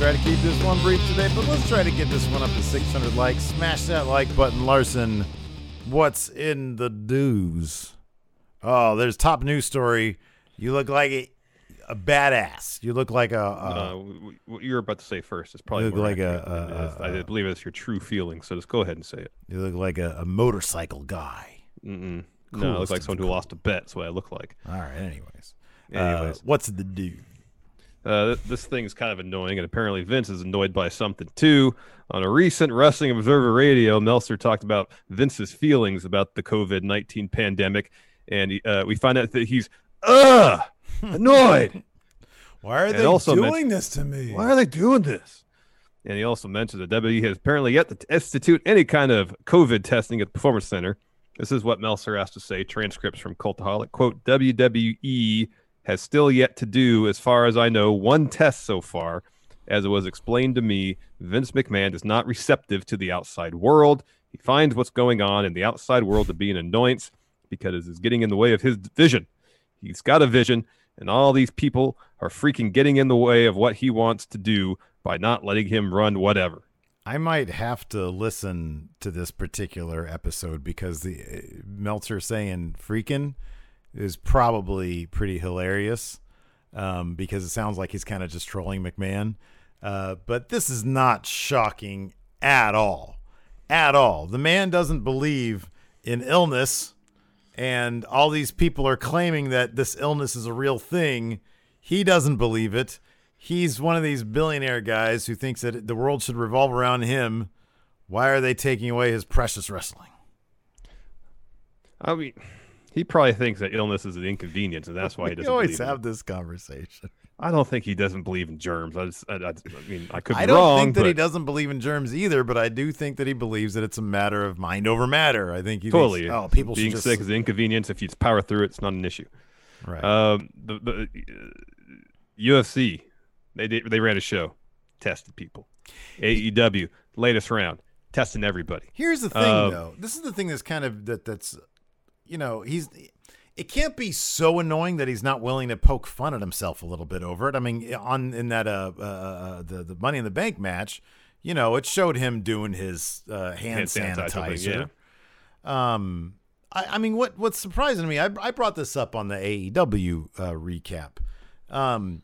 Try to keep this one brief today, but let's try to get this one up to 600 likes. Smash that like button, Larson. What's in the news? Oh, there's top news story. You look like a, a badass. You look like a, a Uh, w- w- what you're about to say first is probably look like a- a- it is. a- I believe it's your true feeling. So just go ahead and say it. you look like a, motorcycle guy. Mm-mm. Cool, no, I look like someone who lost a bet. That's what I look like. All right. Anyways, Uh, Anyways. what's the do? Uh, this thing is kind of annoying, and apparently Vince is annoyed by something too. On a recent Wrestling Observer Radio, Meltzer talked about Vince's feelings about the COVID nineteen pandemic, and he, uh, we find out that he's uh annoyed. Why are And they doing this to me? Why are they doing this? And he also mentioned that WWE has apparently yet to institute any kind of COVID testing at the Performance Center. This is what Meltzer has to say. Transcripts from Cultaholic. Quote, WWE has still yet to do, as far as I know, one test so far. As it was explained to me, Vince McMahon is not receptive to the outside world. He finds what's going on in the outside world to be an annoyance because it is getting in the way of his vision. He's got a vision, and all these people are freaking getting in the way of what he wants to do by not letting him run whatever. I might have to listen to this particular episode because the uh, Meltzer saying "freaking" is probably pretty hilarious um, because it sounds like he's kind of just trolling McMahon. Uh, but this is not shocking at all, at all. The man doesn't believe in illness, and all these people are claiming that this illness is a real thing. He doesn't believe it. He's one of these billionaire guys who thinks that the world should revolve around him. Why are they taking away his precious wrestling? I mean, he probably thinks that illness is an inconvenience, and that's why he doesn't. always believe have it. this conversation. I don't think he doesn't believe in germs. I, just, I, I, I mean, I could be I don't wrong, think that he doesn't believe in germs either, but I do think that he believes that it's a matter of mind over matter. I think he totally. thinks, oh, people being just sick is an inconvenience. If you just power through it, it's not an issue. right. Um, the, the uh, UFC, they did, they ran a show, tested people. AEW, latest round, testing everybody. Here's the thing, Um, though. This is the thing that's kind of that that's, you know, he's. It can't be so annoying that he's not willing to poke fun at himself a little bit over it. I mean, on in that uh, uh, uh the the Money in the Bank match, you know, it showed him doing his uh, hand, Hand sanitizer sanitizer. Um, I, I mean, what what's surprising to me, I, I brought this up on the AEW uh, recap. Um,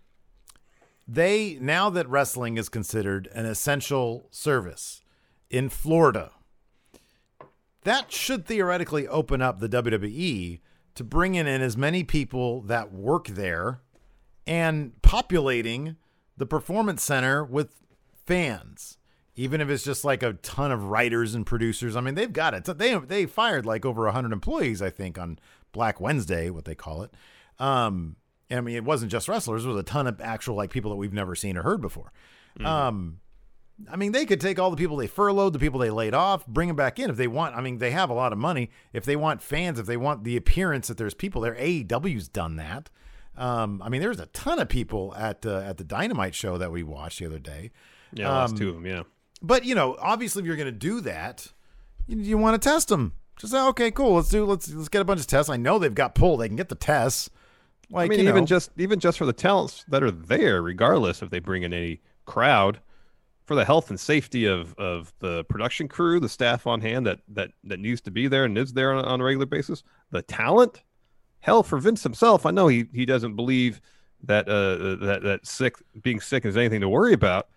they now that wrestling is considered an essential service in Florida, that should theoretically open up the WWE to bring in as many people that work there and populating the performance center with fans even if it's just like a ton of writers and producers. I mean, they've got it. They they fired like over 100 employees, I think, on Black Wednesday, what they call it. Um, I mean, it wasn't just wrestlers; it was a ton of actual like people that we've never seen or heard before. Um, I mean, they could take all the people they furloughed, the people they laid off, bring them back in if they want. I mean, they have a lot of money. If they want fans, if they want the appearance that there's people there, AEW's done that. Um, I mean, there's a ton of people at uh, at the Dynamite show that we watched the other day. Yeah, last Um, two of them. Yeah. But you know, obviously, if you're going to do that, you, you want to test them. Just say, okay, cool. Let's do. Let's let's get a bunch of tests. I know they've got pull. They can get the tests. Like, I mean, even know, just even just for the talents that are there, regardless if they bring in any crowd, for the health and safety of of the production crew, the staff on hand that that that needs to be there and is there on, on a regular basis, the talent. Hell, for Vince himself, I know he he doesn't believe that uh that that sick being sick is anything to worry about.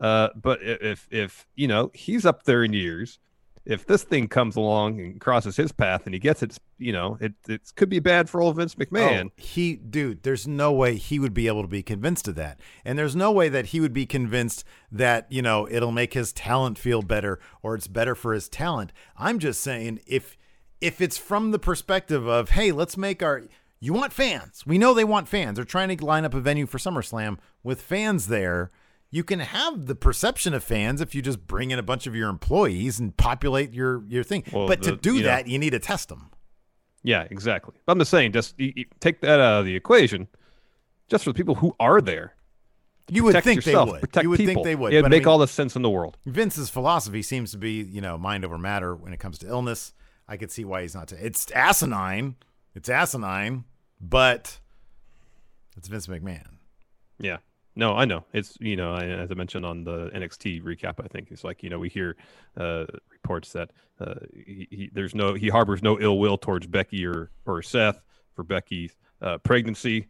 Uh, but if if you know he's up there in years, if this thing comes along and crosses his path and he gets it, you know, it it could be bad for old Vince oh, McMahon. Oh, he, dude, there's no way he would be able to be convinced of that. And there's no way that he would be convinced that, you know, it'll make his talent feel better or it's better for his talent. I'm just saying if if it's from the perspective of, hey, let's make our you want fans. We know they want fans. They're trying to line up a venue for SummerSlam with fans there. You can have the perception of fans if you just bring in a bunch of your employees and populate your your thing. Well, but to do you know- that, you need to test them. Yeah, exactly. I'm just saying, just you, you take that out of the equation, just for the people who are there. You would think yourself, they would. Protect you would people. think they would. It'd but I make mean, all the sense in the world. Vince's philosophy seems to be, you know, mind over matter when it comes to illness. I could see why he's not. T- it's asinine. It's asinine, but it's Vince McMahon. Yeah. No, I know. It's you know, I, as I mentioned on the NXT recap, I think it's like you know we hear uh, reports that uh, he, he there's no he harbors no ill will towards Becky or or Seth for Becky's uh, pregnancy.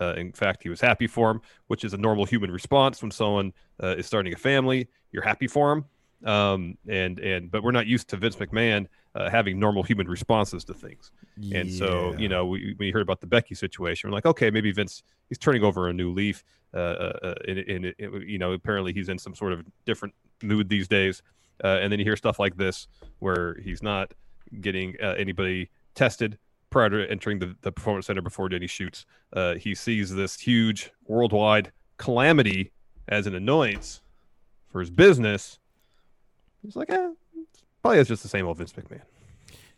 Uh, in fact, he was happy for him, which is a normal human response when someone uh, is starting a family. You're happy for him, um, and and but we're not used to Vince McMahon uh, having normal human responses to things. And so, you know, we, we heard about the Becky situation. We're like, okay, maybe Vince he's turning over a new leaf. Uh, uh, uh, and, and it, you know, apparently he's in some sort of different mood these days. Uh, and then you hear stuff like this where he's not getting uh, anybody tested prior to entering the, the performance center before any shoots. Uh, he sees this huge worldwide calamity as an annoyance for his business. He's like, eh, probably is just the same old Vince McMahon.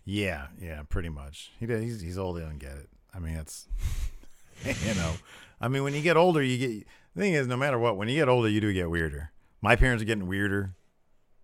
Yeah, yeah, pretty much. He he's he's old. He doesn't get it. I mean, it's you know, I mean, when you get older, you get. The thing is, no matter what, when you get older, you do get weirder. My parents are getting weirder.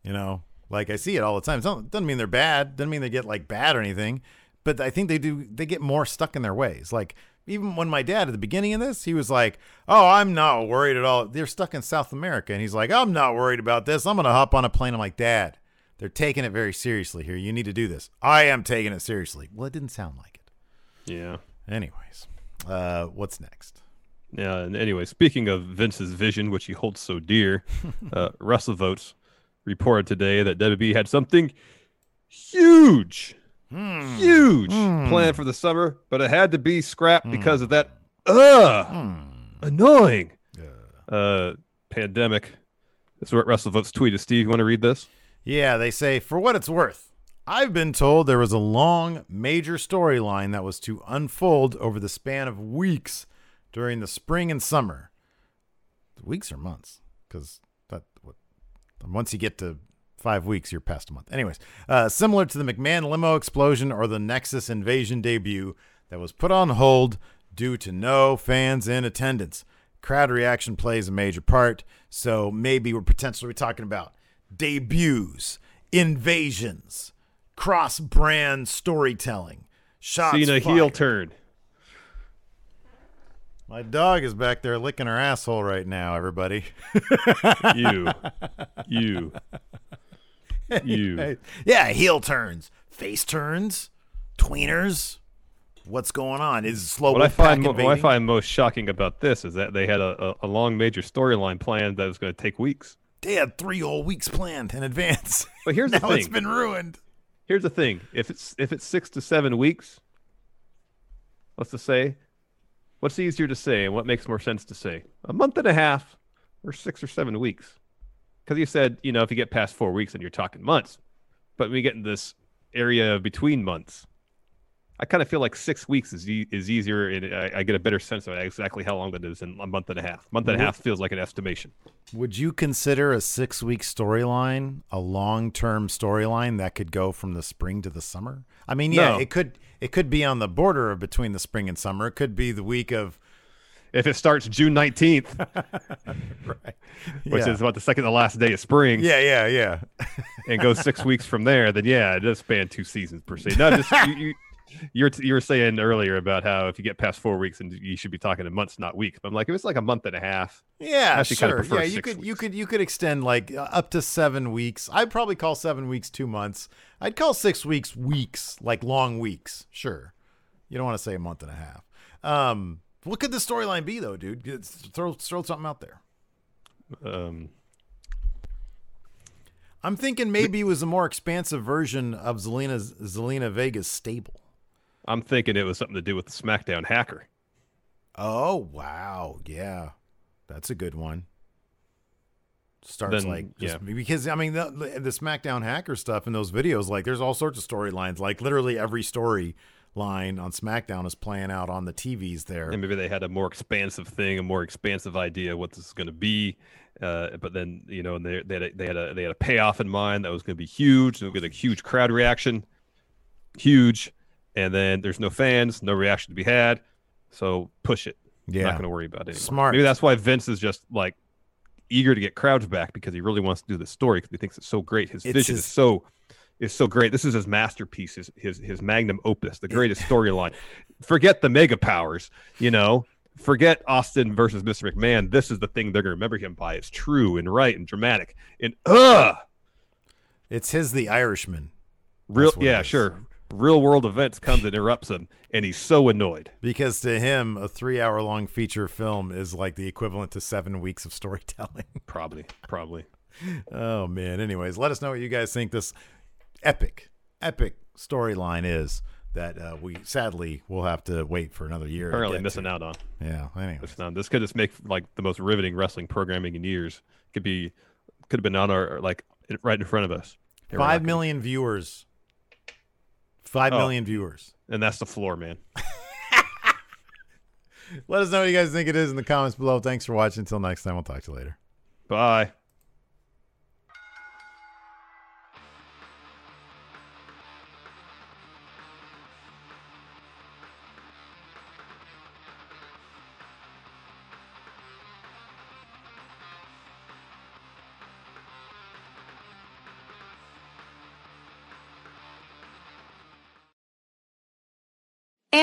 You know, like I see it all the time. It doesn't mean they're bad. Doesn't mean they get like bad or anything. But I think they do. They get more stuck in their ways. Like even when my dad at the beginning of this, he was like, "Oh, I'm not worried at all." They're stuck in South America, and he's like, "I'm not worried about this. I'm gonna hop on a plane." I'm like, "Dad, they're taking it very seriously here. You need to do this." I am taking it seriously. Well, it didn't sound like it. Yeah. Anyways, uh, what's next? Yeah. And anyway, speaking of Vince's vision, which he holds so dear, uh, WrestleVotes reported today that WB had something huge, Hmm. huge planned for the summer, but it had to be scrapped because of that uh annoying uh pandemic. This is what WrestleVotes tweeted. Steve, you want to read this? Yeah, they say, for what it's worth, I've been told there was a long, major storyline that was to unfold over the span of weeks during the spring and summer. Weeks or months? Because that what, once you get to five weeks, you're past a month. Anyways, uh, similar to the McMahon limo explosion or the Nexus invasion debut that was put on hold due to no fans in attendance. Crowd reaction plays a major part, so maybe we're potentially talking about debuts, invasions, cross-brand storytelling, shots. Cena heel fired. turn. My dog is back there licking her asshole right now. Everybody. You, you, you. Yeah, heel turns, face turns, tweeners. What's going on? Is slow What I find mo- what I find most shocking about this is that they had a, a, a long major storyline planned that was going to take weeks. They had three whole weeks planned in advance. But here's now the thing. it's been ruined. Here's the thing: if it's if it's six to seven weeks, let's just say, what's easier to say and what makes more sense to say? A month and a half, or six or seven weeks? Because you said, you know, if you get past four weeks, then you're talking months. But we get in this area of between months. I kind of feel like six weeks is e- is easier, and I, I get a better sense of exactly how long that is in a month and a half. Month and a half feels like an estimation. Would you consider a six week storyline a long term storyline that could go from the spring to the summer? I mean, yeah, No. it could it could be on the border of between the spring and summer. It could be the week of if it starts June 19th, right. which yeah. is about the second to last day of spring, yeah, yeah, yeah. and goes six weeks from there, then yeah, it does span two seasons per se. No, just you, you, you're you were saying earlier about how if you get past four weeks, and you should be talking in months, not weeks. But I'm like, if it's like a month and a half, Yeah, actually kinda sure. yeah, you could you could you could extend like uh, up to seven weeks. I'd probably call seven weeks two months. I'd call six weeks weeks, like long weeks. Sure, you don't want to say a month and a half. Um, what could the storyline be though, dude? Throw throw something out there. um, I'm thinking maybe it was a more expansive version of Zelina Zelina Vega's stable. I'm thinking it was something to do with the SmackDown hacker. Oh wow, yeah, that's a good one. Starts Then, like just yeah. because I mean the, the SmackDown hacker stuff in those videos, like there's all sorts of storylines. Like literally every story line on SmackDown is playing out on the TVs there. And maybe they had a more expansive thing, a more expansive idea of what this is going to be. Uh, but then you know, and they they had a, they had a they had a payoff in mind that was going to be huge. They get a huge crowd reaction, huge, and then there's no fans, no reaction to be had. So push it. yeah, Not going to worry about it anymore. Smart. Maybe that's why Vince is just like eager to get crowds back because he really wants to do the story because he thinks it's so great. His It's vision his- is so is so great. This is his masterpiece, his his, his magnum opus, the greatest storyline. Forget the mega powers, you know. Forget Austin versus Mr. McMahon. This is the thing they're going to remember him by. It's true and right and dramatic and uh it's his The Irishman real. That's what it Yeah, sure. Real world events comes and interrupts him, and he's so annoyed. because to him a three hour long feature film is like the equivalent to seven weeks of storytelling. Probably, probably. Oh man. Anyways, let us know what you guys think this epic, epic storyline is that uh, we sadly will have to wait for another year. Apparently missing to. out on. Yeah. Anyways. This, could just make like the most riveting wrestling programming in years. Could be, could have been on our like right in front of us. Five million viewers. Five Oh. million viewers. and that's the floor, man. Let us know what you guys think it is in the comments below. Thanks for watching. Until next time, we'll talk to you later. Bye.